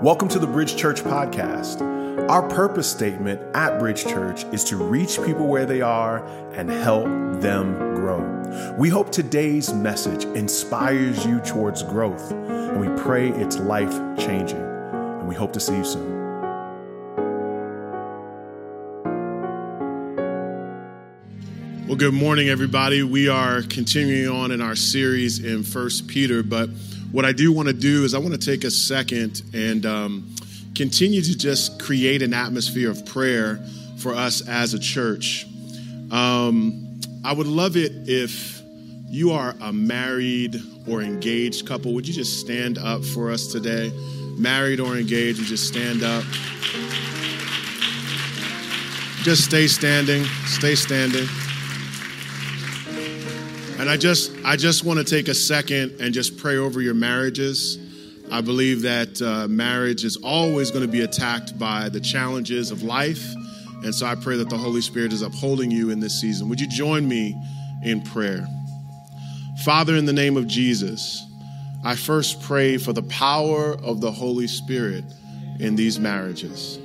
Welcome to the Bridge Church podcast. Our purpose statement at Bridge Church is to reach people where they are and help them grow. We hope today's message inspires you towards growth, and we pray it's life changing. And we hope to see you soon. Well, good morning, everybody. We are continuing on in our series in First Peter, but what I do want to do is I want to take a second and um, continue to just create an atmosphere of prayer for us as a church. Um, I would love it if you are a married or engaged couple. Would you just stand up for us today? Married or engaged, you just stand up. Just stay standing, stay standing. And I just I just want to take a second and just pray over your marriages. I believe that uh, marriage is always going to be attacked by the challenges of life. And so I pray that the Holy Spirit is upholding you in this season. Would you join me in prayer? Father, in the name of Jesus, I first pray for the power of the Holy Spirit in these marriages.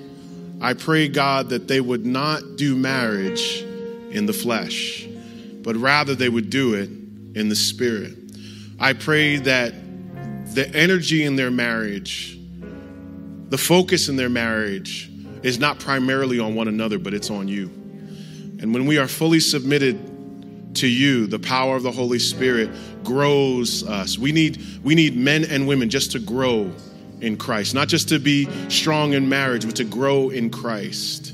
I pray, God, that they would not do marriage in the flesh but rather they would do it in the spirit. I pray that the energy in their marriage, the focus in their marriage, is not primarily on one another, but it's on you. And when we are fully submitted to you, the power of the Holy Spirit grows us. We need, we need men and women just to grow in Christ, not just to be strong in marriage, but to grow in Christ.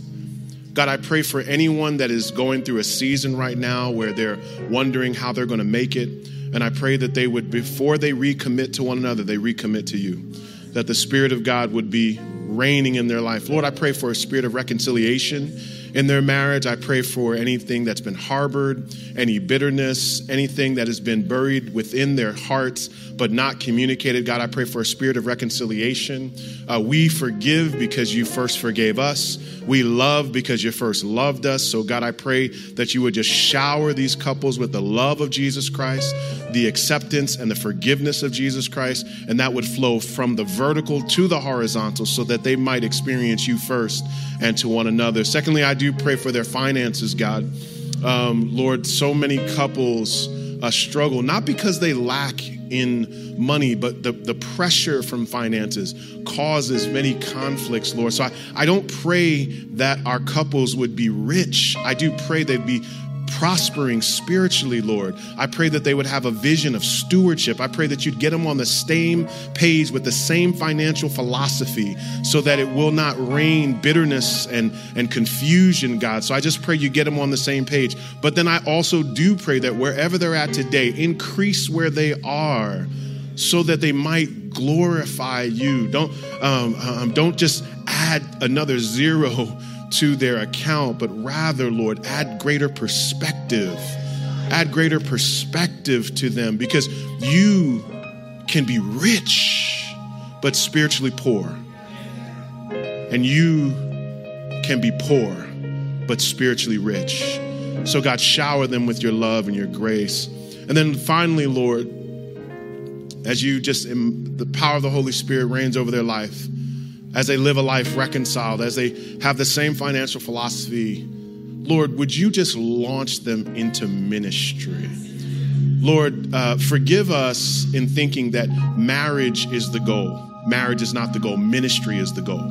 God, I pray for anyone that is going through a season right now where they're wondering how they're going to make it. And I pray that they would, before they recommit to one another, they recommit to you. That the Spirit of God would be reigning in their life. Lord, I pray for a spirit of reconciliation in their marriage. I pray for anything that's been harbored, any bitterness, anything that has been buried within their hearts but not communicated. God, I pray for a spirit of reconciliation. Uh, we forgive because you first forgave us. We love because you first loved us. So, God, I pray that you would just shower these couples with the love of Jesus Christ, the acceptance and the forgiveness of Jesus Christ, and that would flow from the vertical to the horizontal so that they might experience you first and to one another. Secondly, I do pray for their finances, God. Um, Lord, so many couples uh, struggle, not because they lack in money, but the, the pressure from finances causes many conflicts, Lord. So I, I don't pray that our couples would be rich. I do pray they'd be prospering spiritually, Lord. I pray that they would have a vision of stewardship. I pray that you'd get them on the same page with the same financial philosophy so that it will not rain bitterness and, and confusion, God. So I just pray you get them on the same page. But then I also do pray that wherever they're at today, increase where they are so that they might glorify you. Don't, um, um, don't just add another zero to their account, but rather, Lord, add greater perspective. Add greater perspective to them because you can be rich, but spiritually poor. And you can be poor, but spiritually rich. So, God, shower them with your love and your grace. And then finally, Lord, as you just, the power of the Holy Spirit reigns over their life as they live a life reconciled, as they have the same financial philosophy, Lord, would you just launch them into ministry? Lord, uh, forgive us in thinking that marriage is the goal. Marriage is not the goal, ministry is the goal.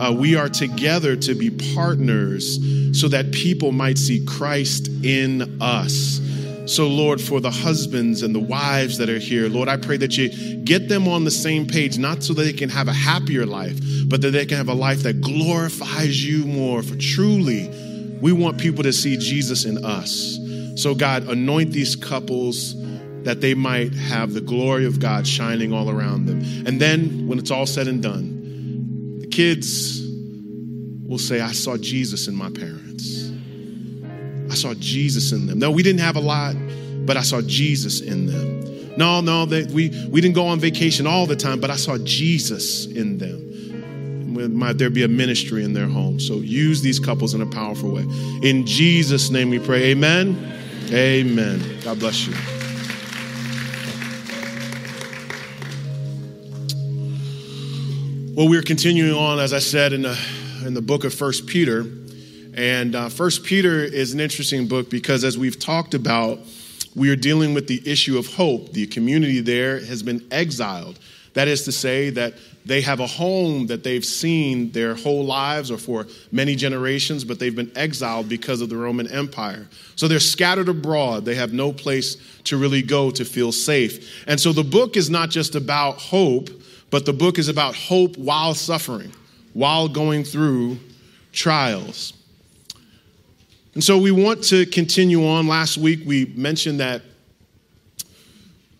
Uh, we are together to be partners so that people might see Christ in us. So, Lord, for the husbands and the wives that are here, Lord, I pray that you get them on the same page, not so that they can have a happier life, but that they can have a life that glorifies you more. For truly, we want people to see Jesus in us. So, God, anoint these couples that they might have the glory of God shining all around them. And then, when it's all said and done, the kids will say, I saw Jesus in my parents. I saw Jesus in them. No, we didn't have a lot, but I saw Jesus in them. No, no, that we, we didn't go on vacation all the time, but I saw Jesus in them. Might there be a ministry in their home? So use these couples in a powerful way. In Jesus' name we pray. Amen. Amen. God bless you. Well, we're continuing on, as I said, in the, in the book of First Peter. And uh, First Peter is an interesting book because, as we've talked about, we are dealing with the issue of hope. The community there has been exiled. That is to say, that they have a home that they've seen their whole lives or for many generations, but they've been exiled because of the Roman Empire. So they're scattered abroad. They have no place to really go to feel safe. And so the book is not just about hope, but the book is about hope while suffering, while going through trials. And so we want to continue on. Last week we mentioned that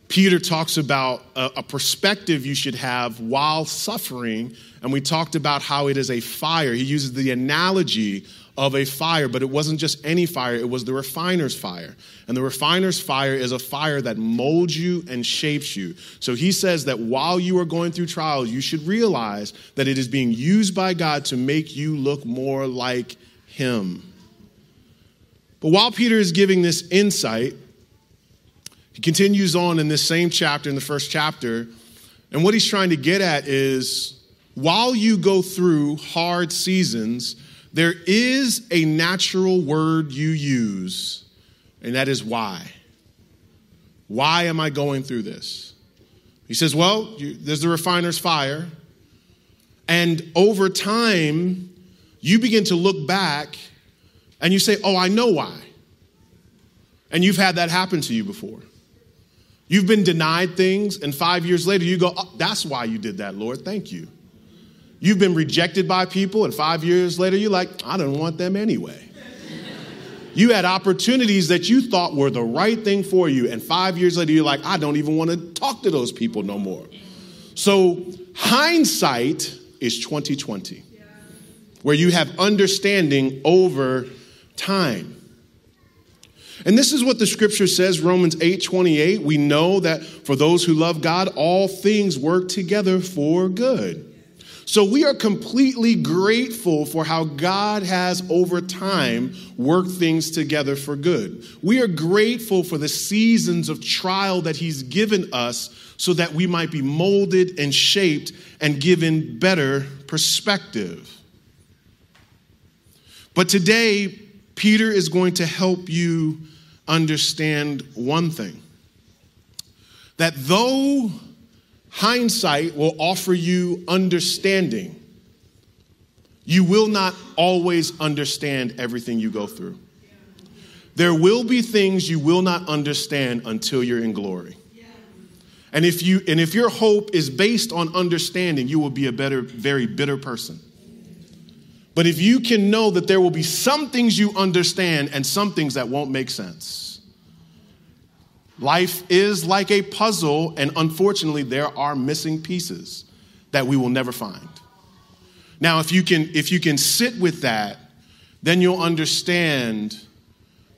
Peter talks about a, a, perspective you should have while suffering, and we talked about how it is a fire. He uses the analogy of a fire, but it wasn't just any fire, it was the refiner's fire. And the refiner's fire is a fire that molds you and shapes you. So he says that while you are going through trials, you should realize that it is being used by God to make you look more like Him. But while Peter is giving this insight, he continues on in this same chapter, in the first chapter, and what he's trying to get at is while you go through hard seasons, there is a natural word you use, and that is why. Why am I going through this? He says, Well, you, there's the refiner's fire. And over time, you begin to look back and you say, Oh, I know why. And you've had that happen to you before. You've been denied things, and five years later, you go, oh, That's why you did that, Lord. Thank you. You've been rejected by people, and five years later, you're like, I don't want them anyway. You had opportunities that you thought were the right thing for you, and five years later, you're like, I don't even want to talk to those people no more. So, hindsight is 2020, where you have understanding over time. And this is what the scripture says, Romans 8 28. We know that for those who love God, all things work together for good. So we are completely grateful for how God has over time worked things together for good. We are grateful for the seasons of trial that He's given us so that we might be molded and shaped and given better perspective. But today, Peter is going to help you understand one thing that though hindsight will offer you understanding, you will not always understand everything you go through. There will be things you will not understand until you're in glory. And if you and if your hope is based on understanding, you will be a better very bitter person. But if you can know that there will be some things you understand and some things that won't make sense. Life is like a puzzle, and unfortunately, there are missing pieces that we will never find. Now, if you can, if you can sit with that, then you'll understand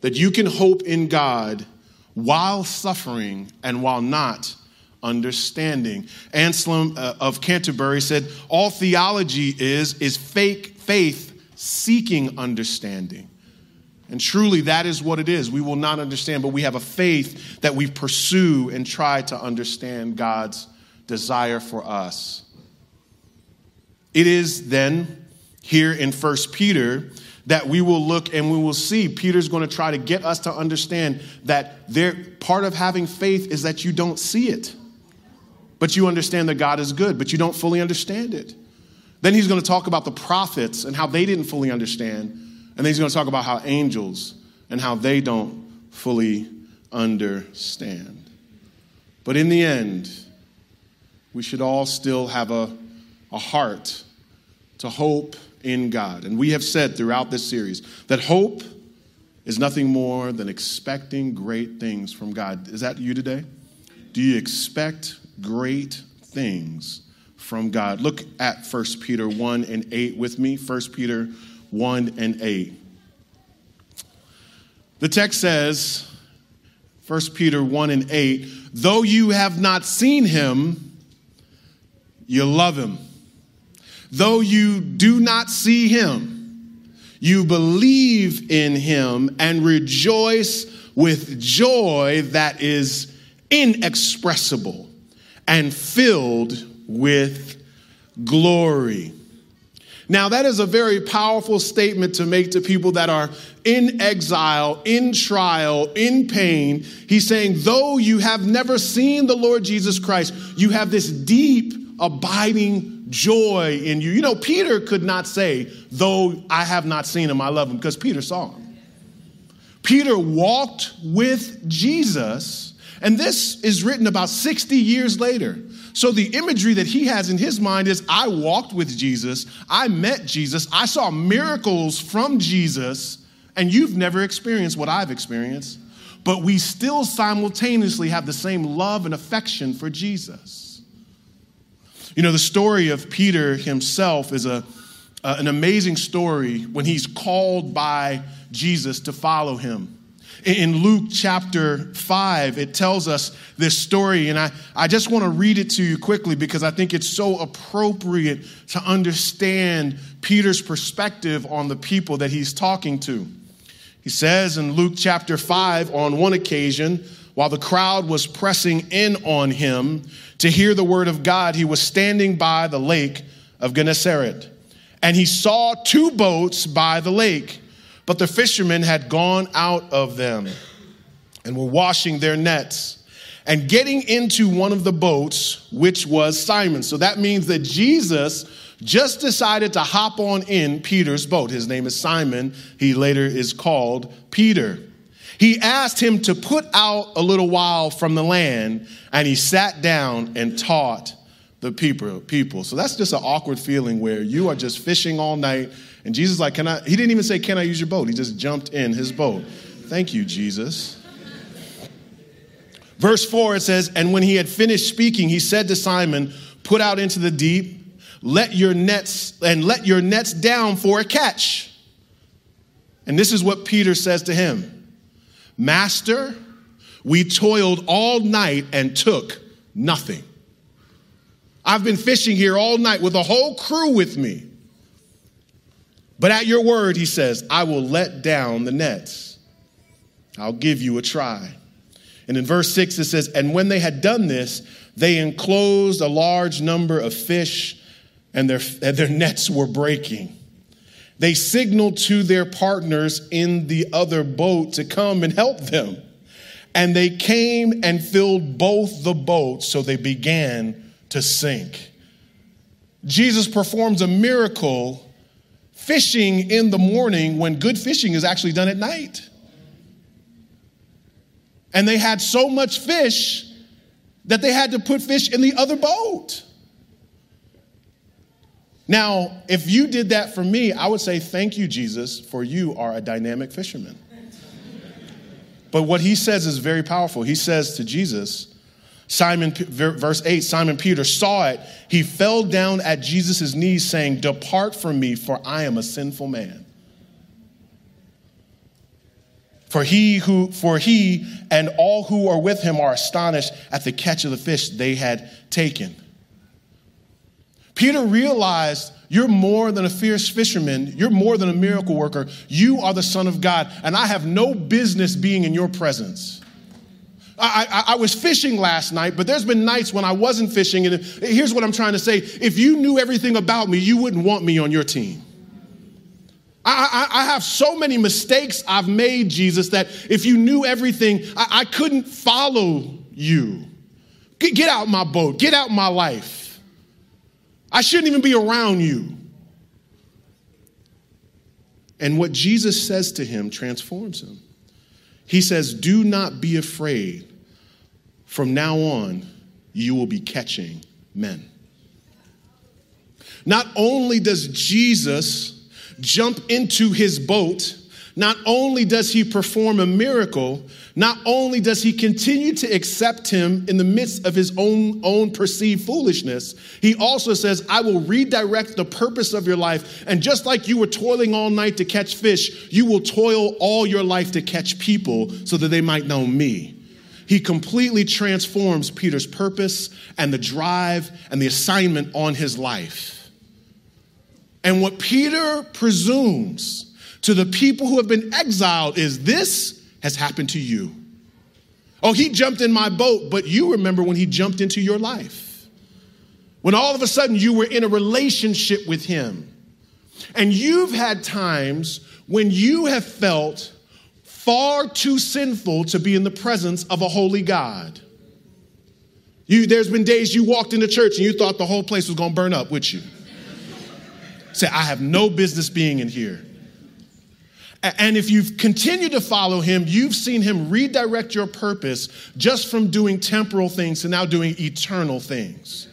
that you can hope in God while suffering and while not understanding. Anselm uh, of Canterbury said, All theology is, is fake faith seeking understanding. And truly, that is what it is. We will not understand, but we have a faith that we pursue and try to understand God's desire for us. It is then here in First Peter that we will look and we will see Peter's going to try to get us to understand that there, part of having faith is that you don't see it. But you understand that God is good, but you don't fully understand it. Then he's going to talk about the prophets and how they didn't fully understand. And then he's going to talk about how angels and how they don't fully understand. But in the end, we should all still have a, a heart to hope in God. And we have said throughout this series that hope is nothing more than expecting great things from God. Is that you today? Do you expect great things from God. Look at 1 Peter 1 and 8 with me. 1 Peter 1 and 8. The text says, 1 Peter 1 and 8, though you have not seen him, you love him. Though you do not see him, you believe in him and rejoice with joy that is inexpressible and filled with glory. Now, that is a very powerful statement to make to people that are in exile, in trial, in pain. He's saying, though you have never seen the Lord Jesus Christ, you have this deep, abiding joy in you. You know, Peter could not say, though I have not seen him, I love him, because Peter saw him. Peter walked with Jesus, and this is written about 60 years later. So the imagery that he has in his mind is I walked with Jesus, I met Jesus, I saw miracles from Jesus, and you've never experienced what I've experienced. But we still simultaneously have the same love and affection for Jesus. You know, the story of Peter himself is a, uh, an amazing story when he's called by Jesus to follow him. In Luke chapter 5, it tells us this story, and I, I just want to read it to you quickly because I think it's so appropriate to understand Peter's perspective on the people that he's talking to. He says in Luke chapter 5, on one occasion, while the crowd was pressing in on him to hear the word of God, he was standing by the lake of Gennesaret. And he saw two boats by the lake but the fishermen had gone out of them and were washing their nets and getting into one of the boats, which was Simon. So that means that Jesus just decided to hop on in Peter's boat. His name is Simon. He later is called Peter. He asked him to put out a little while from the land, and he sat down and taught the people. So that's just an awkward feeling where you are just fishing all night and Jesus like, can I? He didn't even say, can I use your boat? He just jumped in his boat. Thank you, Jesus. Verse 4, it says, And when he had finished speaking, he said to Simon, Put out into the deep, let your nets, and let your nets down for a catch. And this is what Peter says to him Master, we toiled all night and took nothing. I've been fishing here all night with a whole crew with me. But at your word, he says, I will let down the nets. I'll give you a try. And in verse 6, it says, And when they had done this, they enclosed a large number of fish, and their, and their nets were breaking. They signaled to their partners in the other boat to come and help them. And they came and filled both the boats, so they began to sink. Jesus performs a miracle fishing in the morning when good fishing is actually done at night. And they had so much fish that they had to put fish in the other boat. Now, if you did that for me, I would say, Thank you, Jesus, for you are a dynamic fisherman. But what he says is very powerful. He says to Jesus, Simon, verse 8, Simon Peter saw it. He fell down at Jesus' knees, saying, Depart from me, for I am a sinful man. For he who for he and all who are with him are astonished at the catch of the fish they had taken. Peter realized you're more than a fierce fisherman. You're more than a miracle worker. You are the Son of God, and I have no business being in your presence. I, I, I, was fishing last night, but there's been nights when I wasn't fishing. And here's what I'm trying to say if you knew everything about me, you wouldn't want me on your team. I, I, I have so many mistakes I've made, Jesus, that if you knew everything, I, couldn't follow you. Get, get out my boat, get out my life. I shouldn't even be around you. And what Jesus says to him transforms him. He says, Do not be afraid. From now on, you will be catching men. Not only does Jesus jump into his boat, not only does he perform a miracle, not only does he continue to accept him in the midst of his own, own perceived foolishness, he also says, I will redirect the purpose of your life. And just like you were toiling all night to catch fish, you will toil all your life to catch people so that they might know me. He completely transforms Peter's purpose and the drive and the assignment on his life. And what Peter presumes to the people who have been exiled is this has happened to you. Oh, he jumped in my boat, but you remember when he jumped into your life. when all of a sudden you were in a relationship with Him. And you've had times when you have felt far too sinful to be in the presence of a holy God. You, there's been days you walked into church and you thought the whole place was going to burn up with you. Say, I have no business being in here. And if you've continued to follow him, you've seen him redirect your purpose just from doing temporal things to now doing eternal things.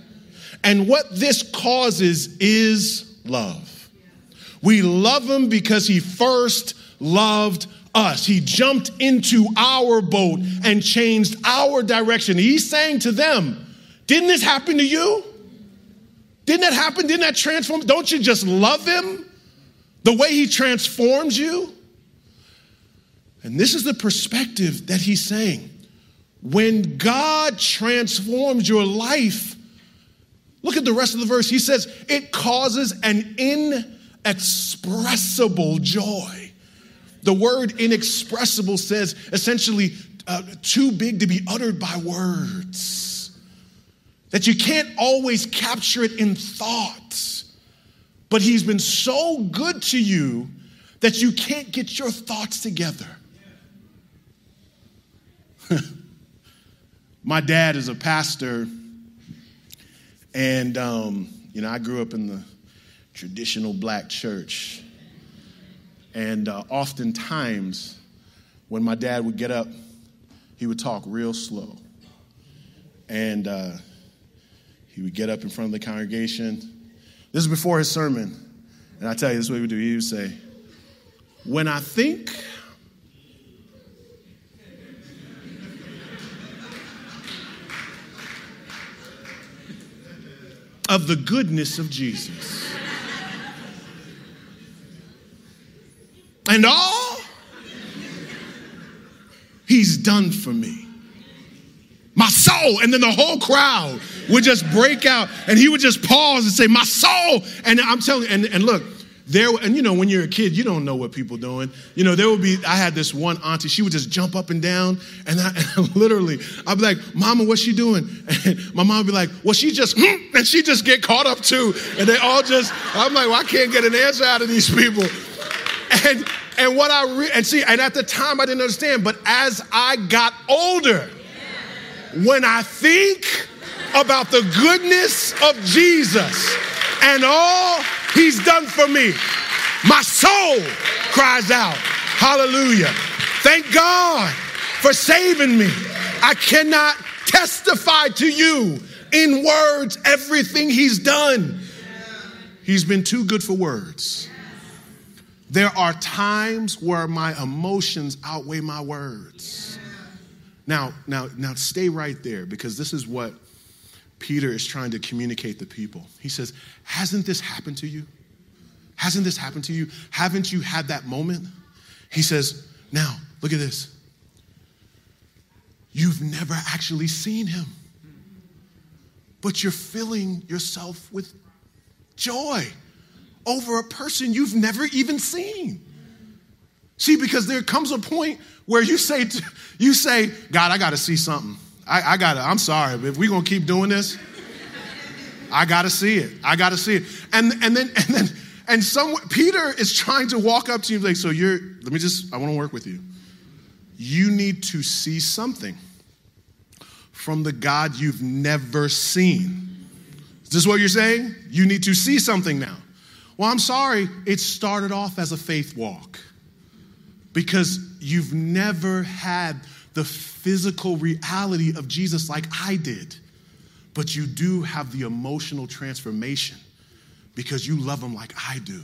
And what this causes is love. We love him because he first loved us. He jumped into our boat and changed our direction. He's saying to them, Didn't this happen to you? Didn't that happen? Didn't that transform? Don't you just love him the way he transforms you? And this is the perspective that he's saying. When God transforms your life, look at the rest of the verse. He says, it causes an inexpressible joy. The word inexpressible says essentially uh, too big to be uttered by words. That you can't always capture it in thoughts. But he's been so good to you that you can't get your thoughts together. My dad is a pastor, and um, you know, I grew up in the traditional black church. And uh, oftentimes, when my dad would get up, he would talk real slow. And uh, he would get up in front of the congregation. This is before his sermon. And I tell you, this is what he would do. He would say, When I think of the goodness of Jesus. And all he's done for me. My soul. And then the whole crowd would just break out and he would just pause and say, My soul. And I'm telling you, and, and look, there, and you know, when you're a kid, you don't know what people doing. You know, there would be, I had this one auntie, she would just jump up and down, and, I, and literally, I'd be like, Mama, what's she doing? And my mom would be like, Well, she just, hmm, and she just get caught up too. And they all just, I'm like, Well, I can't get an answer out of these people. And and what I re- and see, and at the time I didn't understand, but as I got older, when I think about the goodness of Jesus and all he's done for me, my soul cries out, Hallelujah. Thank God for saving me. I cannot testify to you in words everything he's done. He's been too good for words. There are times where my emotions outweigh my words. Now, now, now stay right there because this is what Peter is trying to communicate to people. He says, Hasn't this happened to you? Hasn't this happened to you? Haven't you had that moment? He says, Now, look at this. You've never actually seen him, but you're filling yourself with joy over a person you've never even seen. See, because there comes a point where you say, you say, God, I got to see something. I, I got to, I'm sorry, but if we're to keep doing this, I got to see it. I got to see it. And, and then, and then, and some, Peter is trying to walk up to you like, so you're, let me just, I want to work with you. You need to see something from the God you've never seen. Is this what you're saying? You need to see something now. Well, I'm sorry, it started off as a faith walk because you've never had the physical reality of Jesus like I did, but you do have the emotional transformation because you love him like I do.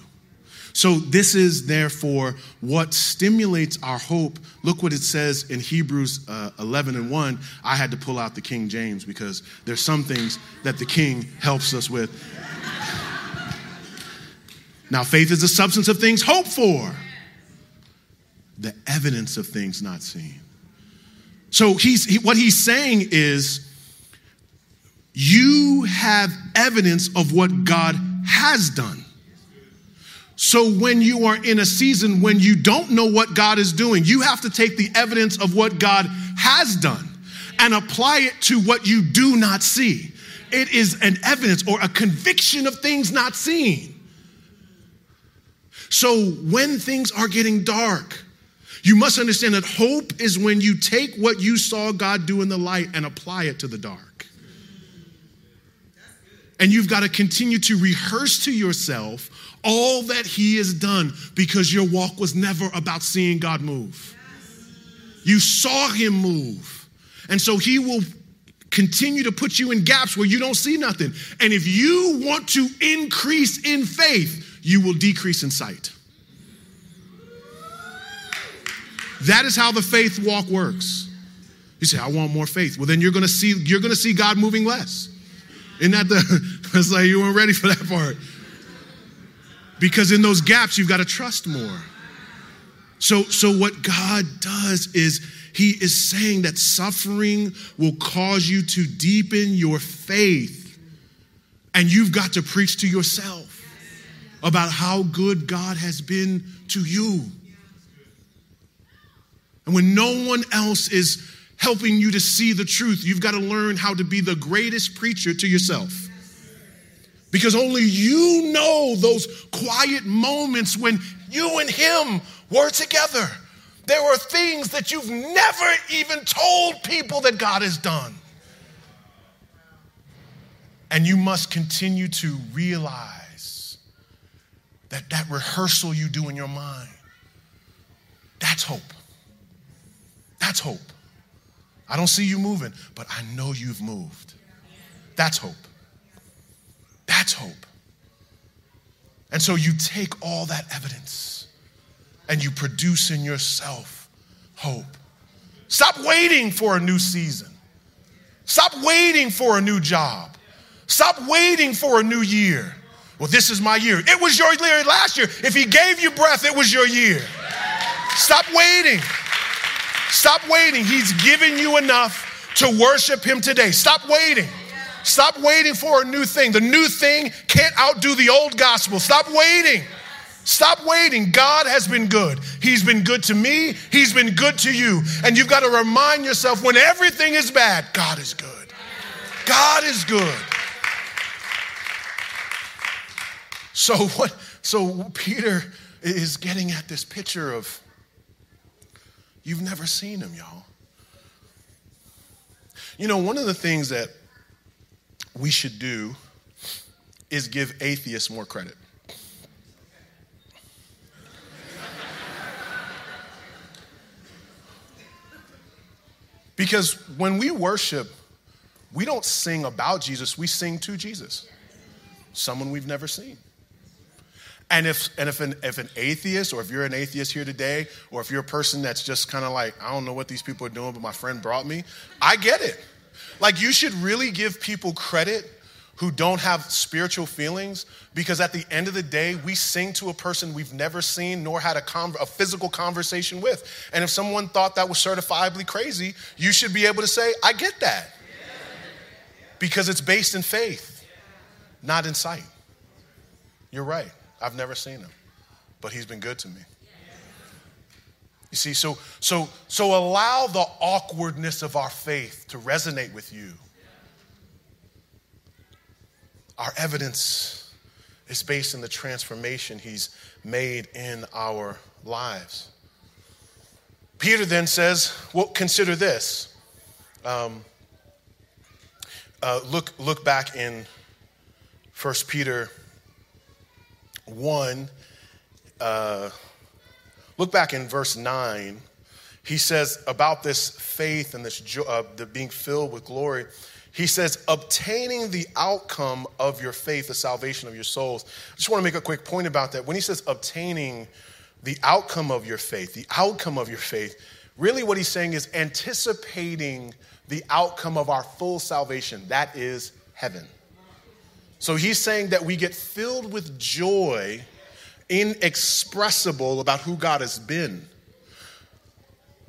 So, this is therefore what stimulates our hope. Look what it says in Hebrews uh, 11 and 1. I had to pull out the King James because there's some things that the King helps us with. Now, faith is the substance of things hoped for, the evidence of things not seen. So, he's, he, what he's saying is, you have evidence of what God has done. So, when you are in a season when you don't know what God is doing, you have to take the evidence of what God has done and apply it to what you do not see. it is an evidence or a conviction of things not seen. So when things are getting dark, you must understand that hope is when you take what you saw God do in the light and apply it to the dark. And you've got to continue to rehearse to yourself all that He has done because your walk was never about seeing God move. You saw Him move. And so He will continue to put you in gaps where you don't see nothing. And if you want to increase in faith, you will decrease in sight. That is how the faith walk works. You say, I want more faith. Well, then you're gonna see, you're gonna see God moving less. Isn't that the it's like you weren't ready for that part. Because in those gaps, you've got to trust more. So, so what God does is he is saying that suffering will cause you to deepen your faith. And you've got to preach to yourself about how good God has been to you. And when no one else is helping you to see the truth, you've got to learn how to be the greatest preacher to yourself. Because only you know those quiet moments when you and Him were together. There are things that you've never even told people that God has done. And you must continue to realize that that rehearsal you do in your mind, that's hope. That's hope. I don't see you moving, but I know you've moved. That's hope. That's hope. And so you take all that evidence and you produce in yourself hope. Stop waiting for a new season. Stop waiting for a new job. Stop waiting for a new year. Well, this is my year. It was your year last year. If He gave you breath, it was your year. Stop waiting. Stop waiting. He's given you enough to worship Him today. Stop waiting. Stop waiting for a new thing. The new thing can't outdo the old gospel. Stop waiting. Stop waiting. God has been good. He's been good to me. He's been good to you. And you've got to remind yourself when everything is bad, God is good. God is good. So what so Peter is getting at this picture of you've never seen him, y'all. You know, one of the things that we should do is give atheists more credit. Because when we worship, we don't sing about Jesus, we sing to Jesus, someone we've never seen. And if, and if, an, if an atheist, or if you're an atheist here today, or if you're a person that's just kind of like, I don't know what these people are doing, but my friend brought me, I get it. Like, you should really give people credit who don't have spiritual feelings because at the end of the day, we sing to a person we've never seen nor had a, con- a physical conversation with. And if someone thought that was certifiably crazy, you should be able to say, I get that. Because it's based in faith, not in sight. You're right. I've never seen him, but he's been good to me. You see, so so so allow the awkwardness of our faith to resonate with you our evidence is based in the transformation he's made in our lives. Peter then says, Well, consider this. Um, uh, look, look back in 1 Peter 1. Uh, look back in verse 9. He says about this faith and this jo- uh, the being filled with glory he says, obtaining the outcome of your faith, the salvation of your souls. I just want to make a quick point about that. When he says obtaining the outcome of your faith, the outcome of your faith, really what he's saying is anticipating the outcome of our full salvation. That is heaven. So he's saying that we get filled with joy, inexpressible about who God has been.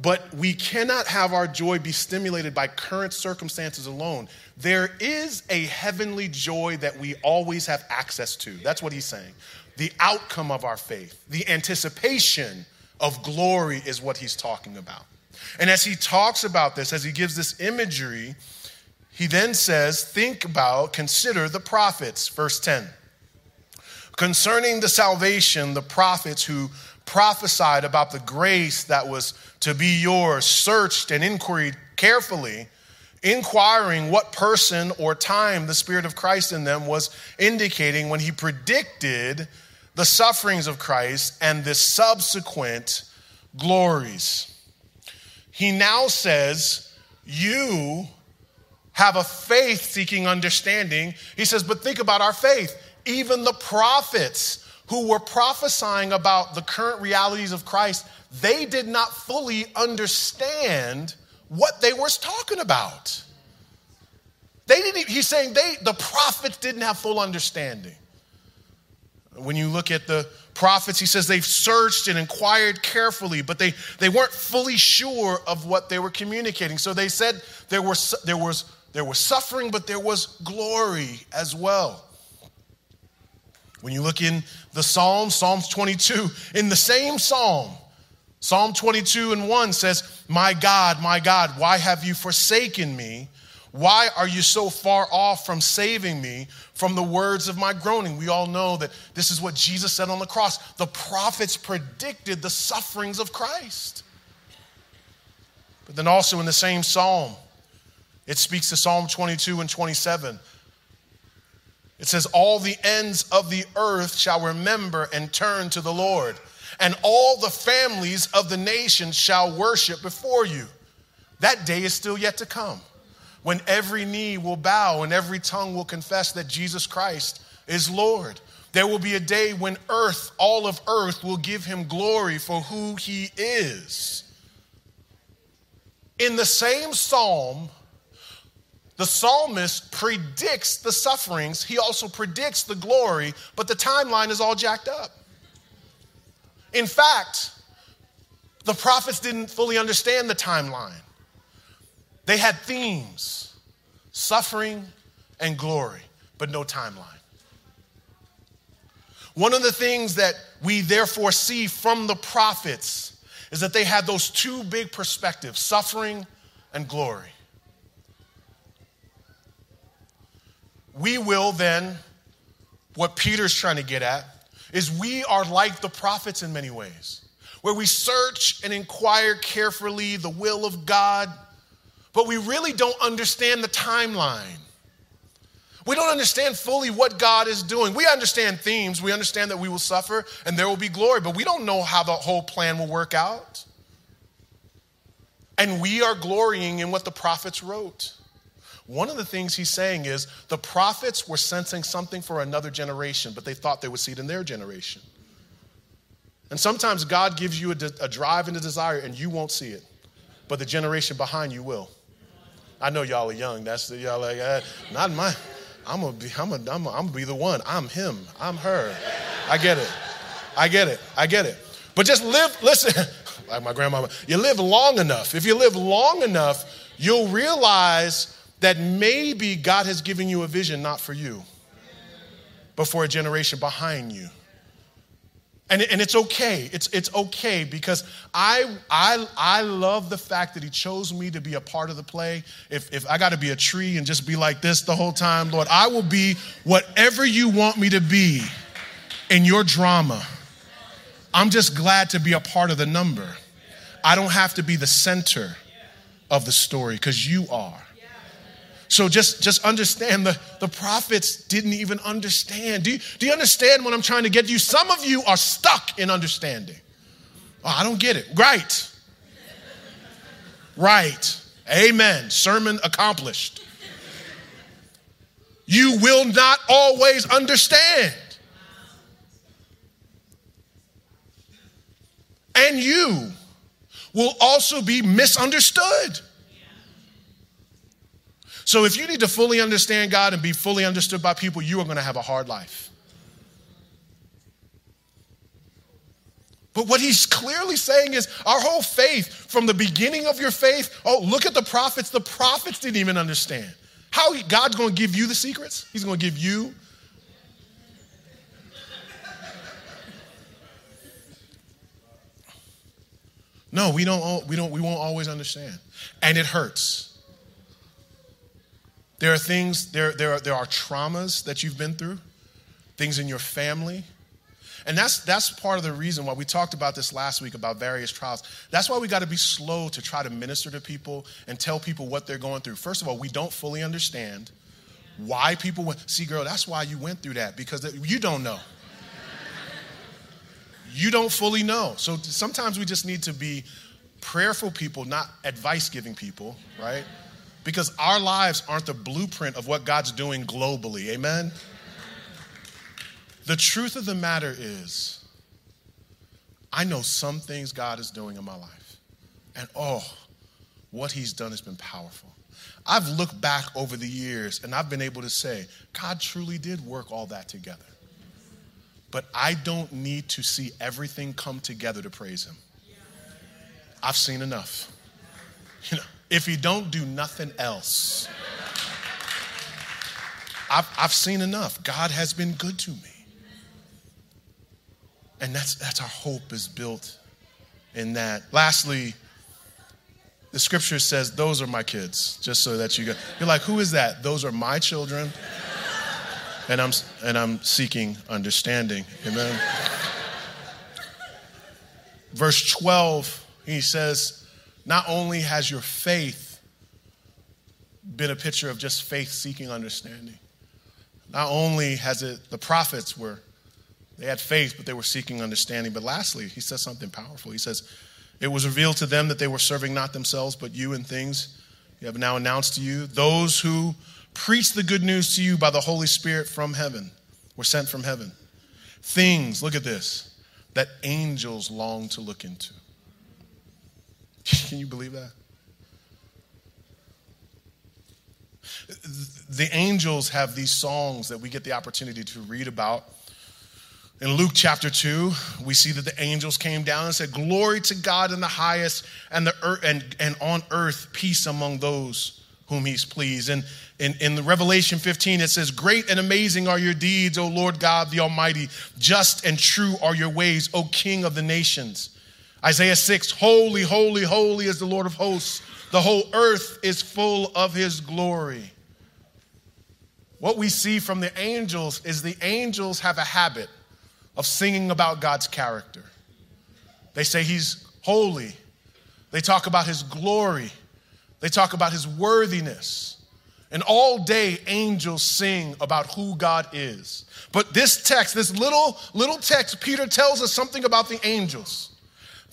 But we cannot have our joy be stimulated by current circumstances alone. There is a heavenly joy that we always have access to. That's what he's saying. The outcome of our faith, the anticipation of glory is what he's talking about. And as he talks about this, as he gives this imagery, he then says, Think about, consider the prophets, verse 10. Concerning the salvation, the prophets who prophesied about the grace that was to be yours, searched and inquired carefully, inquiring what person or time the Spirit of Christ in them was indicating when he predicted the sufferings of Christ and the subsequent glories. He now says, You have a faith seeking understanding. He says, But think about our faith. Even the prophets who were prophesying about the current realities of Christ, they did not fully understand what they were talking about. They didn't, he's saying they, the prophets didn't have full understanding. When you look at the prophets, he says they've searched and inquired carefully, but they, they weren't fully sure of what they were communicating. So they said there was, there, was, there was suffering, but there was glory as well. When you look in the Psalms, Psalms 22, in the same psalm, Psalm 22 and 1 says, My God, my God, why have you forsaken me? Why are you so far off from saving me from the words of my groaning? We all know that this is what Jesus said on the cross. The prophets predicted the sufferings of Christ. But then also in the same psalm, it speaks to Psalm 22 and 27. It says, All the ends of the earth shall remember and turn to the Lord, and all the families of the nations shall worship before you. That day is still yet to come when every knee will bow and every tongue will confess that Jesus Christ is Lord. There will be a day when earth, all of earth, will give him glory for who he is. In the same psalm, the psalmist predicts the sufferings, he also predicts the glory, but the timeline is all jacked up. In fact, the prophets didn't fully understand the timeline. They had themes suffering and glory, but no timeline. One of the things that we therefore see from the prophets is that they had those two big perspectives suffering and glory. We will then, what Peter's trying to get at, is we are like the prophets in many ways, where we search and inquire carefully the will of God but we really don't understand the timeline. We don't understand fully what God is doing. We understand themes. We understand that we will suffer and there will be glory, but we don't know how the whole plan will work out. And we are glorying in what the prophets wrote. One of the things he's saying is the prophets were sensing something for another generation, but they thought they would see it in their generation. And sometimes God gives you a, de- a drive and a desire, and you won't see it, but the generation behind you will. I know y'all are young. That's the, y'all like, uh, not my, I'm gonna be, I'm gonna, I'm gonna, be the one. I'm him. I'm her. I get it. I get it. I get it. But just live, listen, like my grandmama, you live long enough. If you live long enough, you'll realize that maybe God has given you a vision not for you, but for a generation behind you. And, and it's okay. It's, it's okay because I, I, I love the fact that he chose me to be a part of the play. If, if I got to be a tree and just be like this the whole time, Lord, I will be whatever you want me to be in your drama. I'm just glad to be a part of the number. I don't have to be the center of the story because you are. So just, just understand the, the prophets didn't even understand. Do you, do you understand what I'm trying to get you? Some of you are stuck in understanding. Oh, I don't get it. Right. Right. Amen. Sermon accomplished. You will not always understand. And you will also be misunderstood. So if you need to fully understand God and be fully understood by people, you are going to have a hard life. But what he's clearly saying is our whole faith, from the beginning of your faith, oh, look at the prophets. The prophets didn't even understand. How God's going to give you the secrets? He's going to give you. No, we don't, we don't, we won't always understand. And it hurts. There are things, there, there, are, there are traumas that you've been through, things in your family. And that's, that's part of the reason why we talked about this last week about various trials. That's why we got to be slow to try to minister to people and tell people what they're going through. First of all, we don't fully understand why people went. See, girl, that's why you went through that because you don't know. You don't fully know. So sometimes we just need to be prayerful people, not advice giving people, right? Because our lives aren't the blueprint of what God's doing globally. Amen? The truth of the matter is, I know some things God is doing in my life. And oh, what He's done has been powerful. I've looked back over the years and I've been able to say, God truly did work all that together. But I don't need to see everything come together to praise Him. I've seen enough. You know, if He don't do nothing else, I've, I've seen enough. God has been good to me. And that's, that's our hope is built in that. Lastly, the scripture says, Those are my kids, just so that you go. You're like, Who is that? Those are my children. And I'm, and I'm seeking understanding. Amen. Verse 12, he says, Not only has your faith been a picture of just faith seeking understanding, not only has it, the prophets were, they had faith, but they were seeking understanding. But lastly, he says something powerful. He says, it was revealed to them that they were serving not themselves, but you and things you have now announced to you. Those who preach the good news to you by the Holy Spirit from heaven were sent from heaven. Things, look at this, that angels long to look into. Can you believe that? The angels have these songs that we get the opportunity to read about in Luke chapter 2, we see that the angels came down and said, Glory to God in the highest, and, the earth, and, and on earth peace among those whom he's pleased. And in, in the Revelation 15, it says, Great and amazing are your deeds, O Lord God the Almighty. Just and true are your ways, O King of the nations. Isaiah 6, Holy, holy, holy is the Lord of hosts. The whole earth is full of his glory. What we see from the angels is the angels have a habit of singing about God's character. They say he's holy. They talk about his glory. They talk about his worthiness. And all day angels sing about who God is. But this text, this little little text, Peter tells us something about the angels.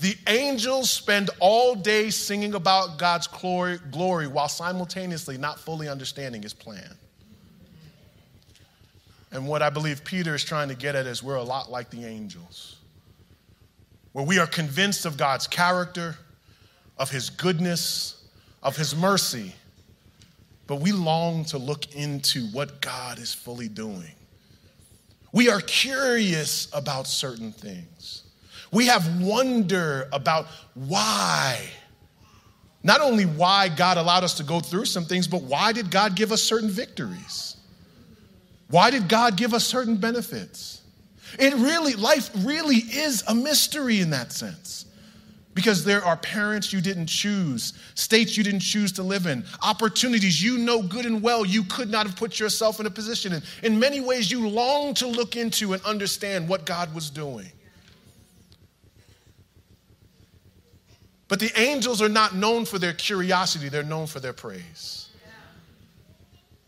The angels spend all day singing about God's glory, glory while simultaneously not fully understanding his plan. And what I believe Peter is trying to get at is we're a lot like the angels, where we are convinced of God's character, of his goodness, of his mercy, but we long to look into what God is fully doing. We are curious about certain things. We have wonder about why. Not only why God allowed us to go through some things, but why did God give us certain victories? Why did God give us certain benefits? It really, life really is a mystery in that sense. Because there are parents you didn't choose, states you didn't choose to live in, opportunities you know good and well you could not have put yourself in a position in. In many ways, you long to look into and understand what God was doing. But the angels are not known for their curiosity, they're known for their praise.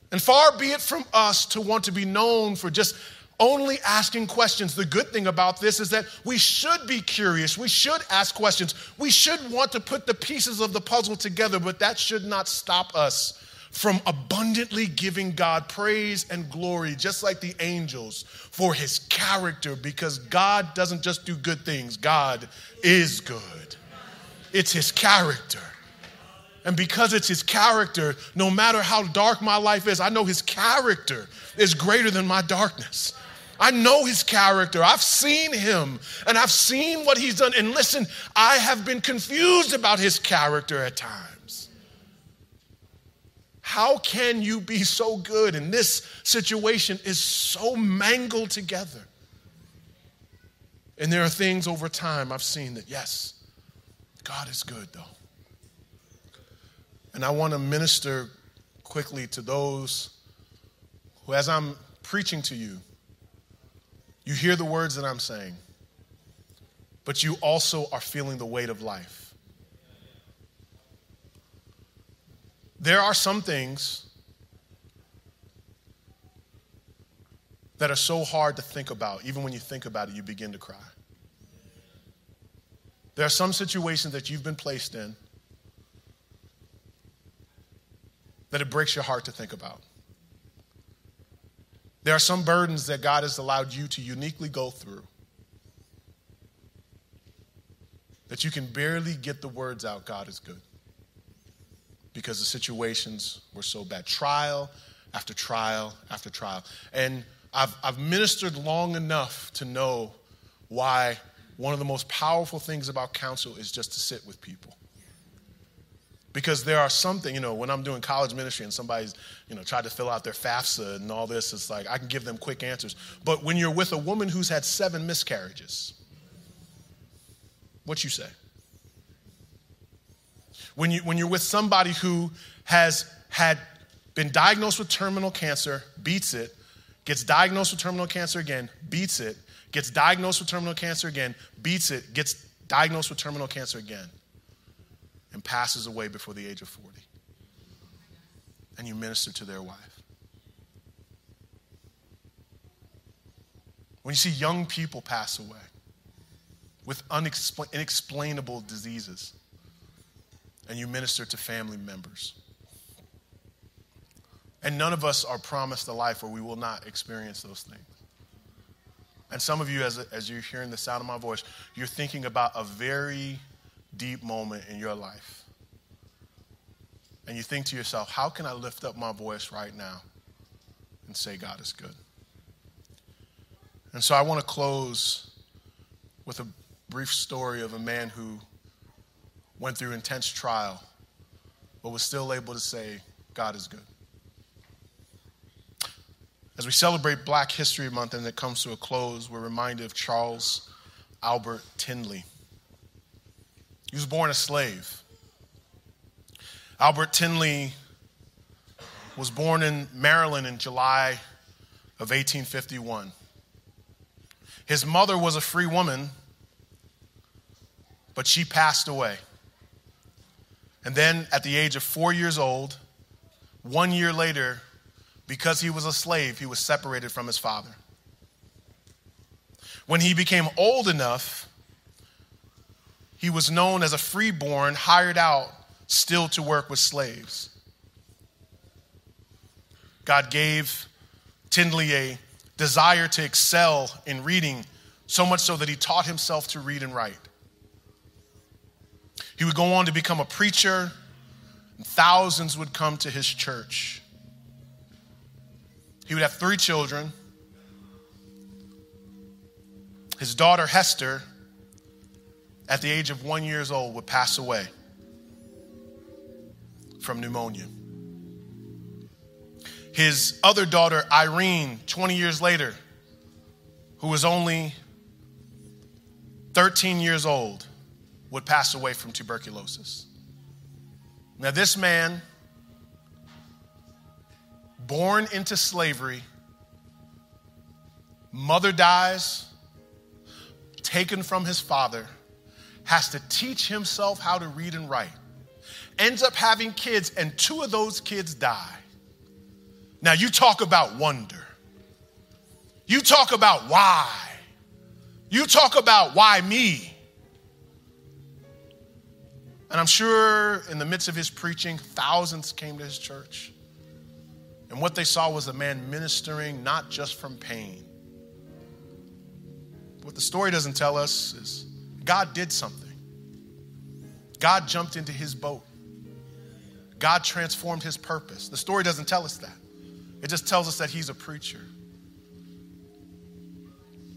And far be it from us to want to be known for just only asking questions. The good thing about this is that we should be curious. We should ask questions. We should want to put the pieces of the puzzle together, but that should not stop us from abundantly giving God praise and glory, just like the angels, for his character, because God doesn't just do good things, God is good. It's his character. And because it's his character, no matter how dark my life is, I know his character is greater than my darkness. I know his character. I've seen him and I've seen what he's done. And listen, I have been confused about his character at times. How can you be so good and this situation is so mangled together? And there are things over time I've seen that, yes, God is good though. And I want to minister quickly to those who, as I'm preaching to you, you hear the words that I'm saying, but you also are feeling the weight of life. There are some things that are so hard to think about. Even when you think about it, you begin to cry. There are some situations that you've been placed in that it breaks your heart to think about. There are some burdens that God has allowed you to uniquely go through that you can barely get the words out God is good because the situations were so bad. Trial after trial after trial. And I've, I've ministered long enough to know why one of the most powerful things about counsel is just to sit with people. Because there are something, you know, when I'm doing college ministry and somebody's, you know, tried to fill out their FAFSA and all this, it's like I can give them quick answers. But when you're with a woman who's had seven miscarriages, what you say? When, you, when you're with somebody who has had been diagnosed with terminal cancer, beats it, gets diagnosed with terminal cancer again, beats it, gets diagnosed with terminal cancer again, beats it, gets diagnosed with terminal cancer again, and passes away before the age of 40. And you minister to their wife. When you see young people pass away with unexplain- inexplainable diseases, and you minister to family members. And none of us are promised a life where we will not experience those things. And some of you, as, as you're hearing the sound of my voice, you're thinking about a very deep moment in your life. And you think to yourself, how can I lift up my voice right now and say God is good? And so I want to close with a brief story of a man who went through intense trial, but was still able to say, God is good. As we celebrate Black History Month and it comes to a close, we're reminded of Charles Albert Tindley. He was born a slave. Albert Tindley was born in Maryland in July of 1851. His mother was a free woman, but she passed away. And then at the age of four years old, one year later, because he was a slave, he was separated from his father. When he became old enough, he was known as a freeborn, hired out still to work with slaves. God gave Tindley a desire to excel in reading, so much so that he taught himself to read and write. He would go on to become a preacher, and thousands would come to his church. He would have three children. His daughter, Hester, at the age of one years old, would pass away from pneumonia. His other daughter, Irene, 20 years later, who was only 13 years old, would pass away from tuberculosis. Now, this man born into slavery, mother dies, taken from his father, has to teach himself how to read and write, ends up having kids, and two of those kids die. Now, you talk about wonder. You talk about why. You talk about why me. And I'm sure in the midst of his preaching, thousands came to his church. And what they saw was a man ministering not just from pain. What the story doesn't tell us is God did something. God jumped into his boat. God transformed his purpose. The story doesn't tell us that. It just tells us that he's a preacher.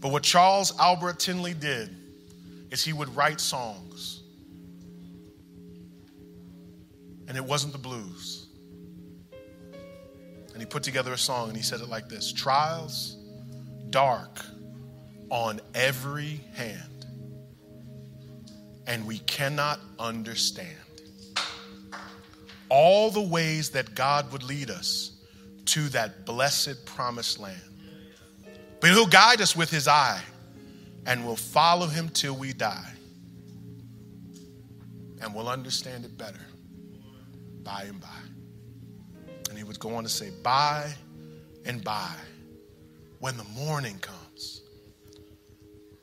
But what Charles Albert Tindley did is he would write songs. And it wasn't the blues and he put together a song and he said it like this Trials dark on every hand, and we cannot understand. all the ways that God would lead us to that blessed promised land. But He'll guide us with His eye, and we'll follow Him till we die. And we'll understand it better by and by. Would go on to say, By and by, when the morning comes,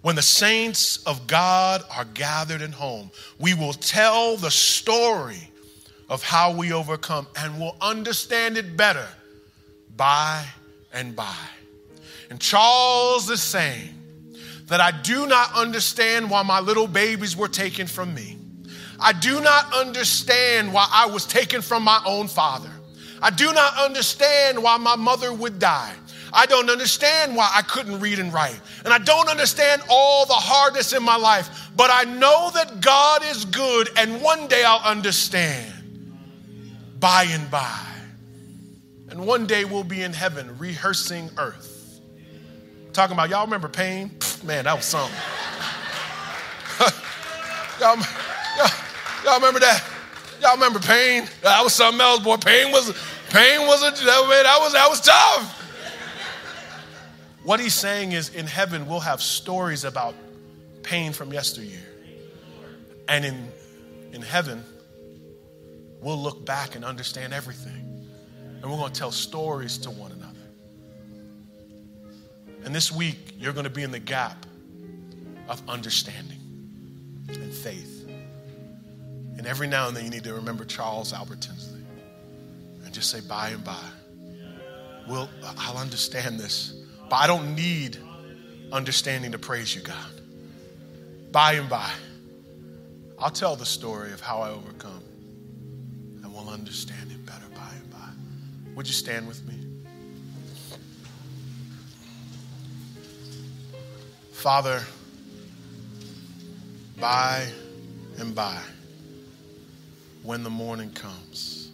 when the saints of God are gathered in home, we will tell the story of how we overcome and will understand it better by and by. And Charles is saying that I do not understand why my little babies were taken from me. I do not understand why I was taken from my own father. I do not understand why my mother would die. I don't understand why I couldn't read and write. And I don't understand all the hardness in my life. But I know that God is good, and one day I'll understand by and by. And one day we'll be in heaven rehearsing earth. Talking about, y'all remember pain? Man, that was something. y'all, y'all, y'all remember that? Y'all remember pain? That was something else, boy. Pain was pain was a that, was that was tough. What he's saying is in heaven we'll have stories about pain from yesteryear. And in in heaven, we'll look back and understand everything. And we're going to tell stories to one another. And this week, you're going to be in the gap of understanding and faith. And every now and then, you need to remember Charles Albert Tindley and just say, by and by. We'll, I'll understand this, but I don't need understanding to praise you, God. By and by, I'll tell the story of how I overcome and we'll understand it better by and by. Would you stand with me? Father, by and by, when the morning comes,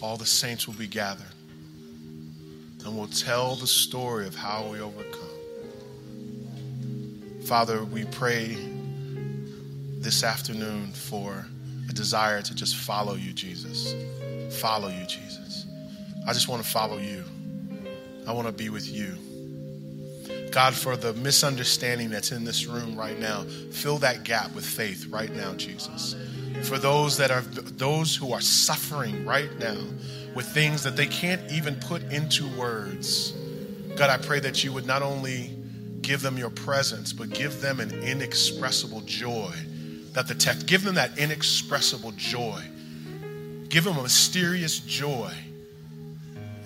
all the saints will be gathered and we'll tell the story of how we overcome. Father, we pray this afternoon for a desire to just follow you, Jesus. Follow you, Jesus. I just want to follow you. I want to be with you. God, for the misunderstanding that's in this room right now, fill that gap with faith right now, Jesus. For those that are those who are suffering right now with things that they can't even put into words. God, I pray that you would not only give them your presence, but give them an inexpressible joy that the text, give them that inexpressible joy. Give them a mysterious joy.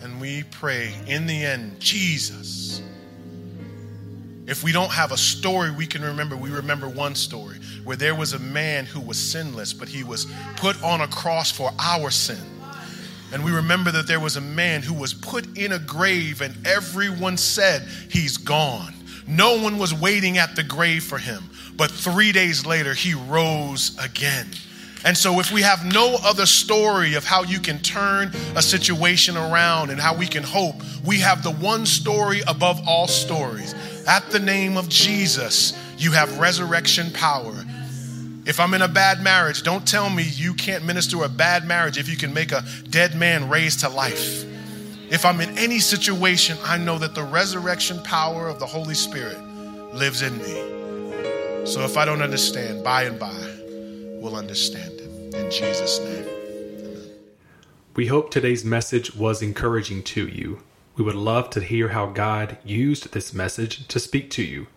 And we pray in the end, Jesus. If we don't have a story we can remember, we remember one story where there was a man who was sinless, but he was put on a cross for our sin. And we remember that there was a man who was put in a grave, and everyone said, He's gone. No one was waiting at the grave for him. But three days later, he rose again. And so, if we have no other story of how you can turn a situation around and how we can hope, we have the one story above all stories. At the name of Jesus, you have resurrection power. If I'm in a bad marriage, don't tell me you can't minister a bad marriage if you can make a dead man raised to life. If I'm in any situation, I know that the resurrection power of the Holy Spirit lives in me. So if I don't understand, by and by, we'll understand it. In Jesus' name. Amen. We hope today's message was encouraging to you. We would love to hear how God used this message to speak to you.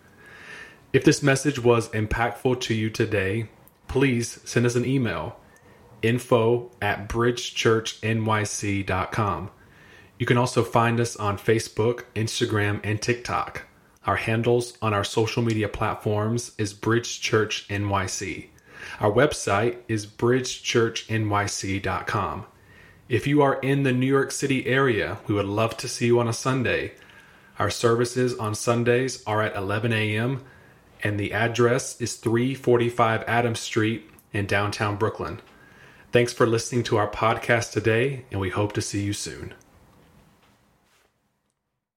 If this message was impactful to you today, please send us an email info at bridgechurchnyc.com. You can also find us on Facebook, Instagram, and TikTok. Our handles on our social media platforms is Bridge Church NYC. Our website is bridgechurchnyc.com. If you are in the New York City area, we would love to see you on a Sunday. Our services on Sundays are at 11 a.m., and the address is 345 Adams Street in downtown Brooklyn. Thanks for listening to our podcast today, and we hope to see you soon.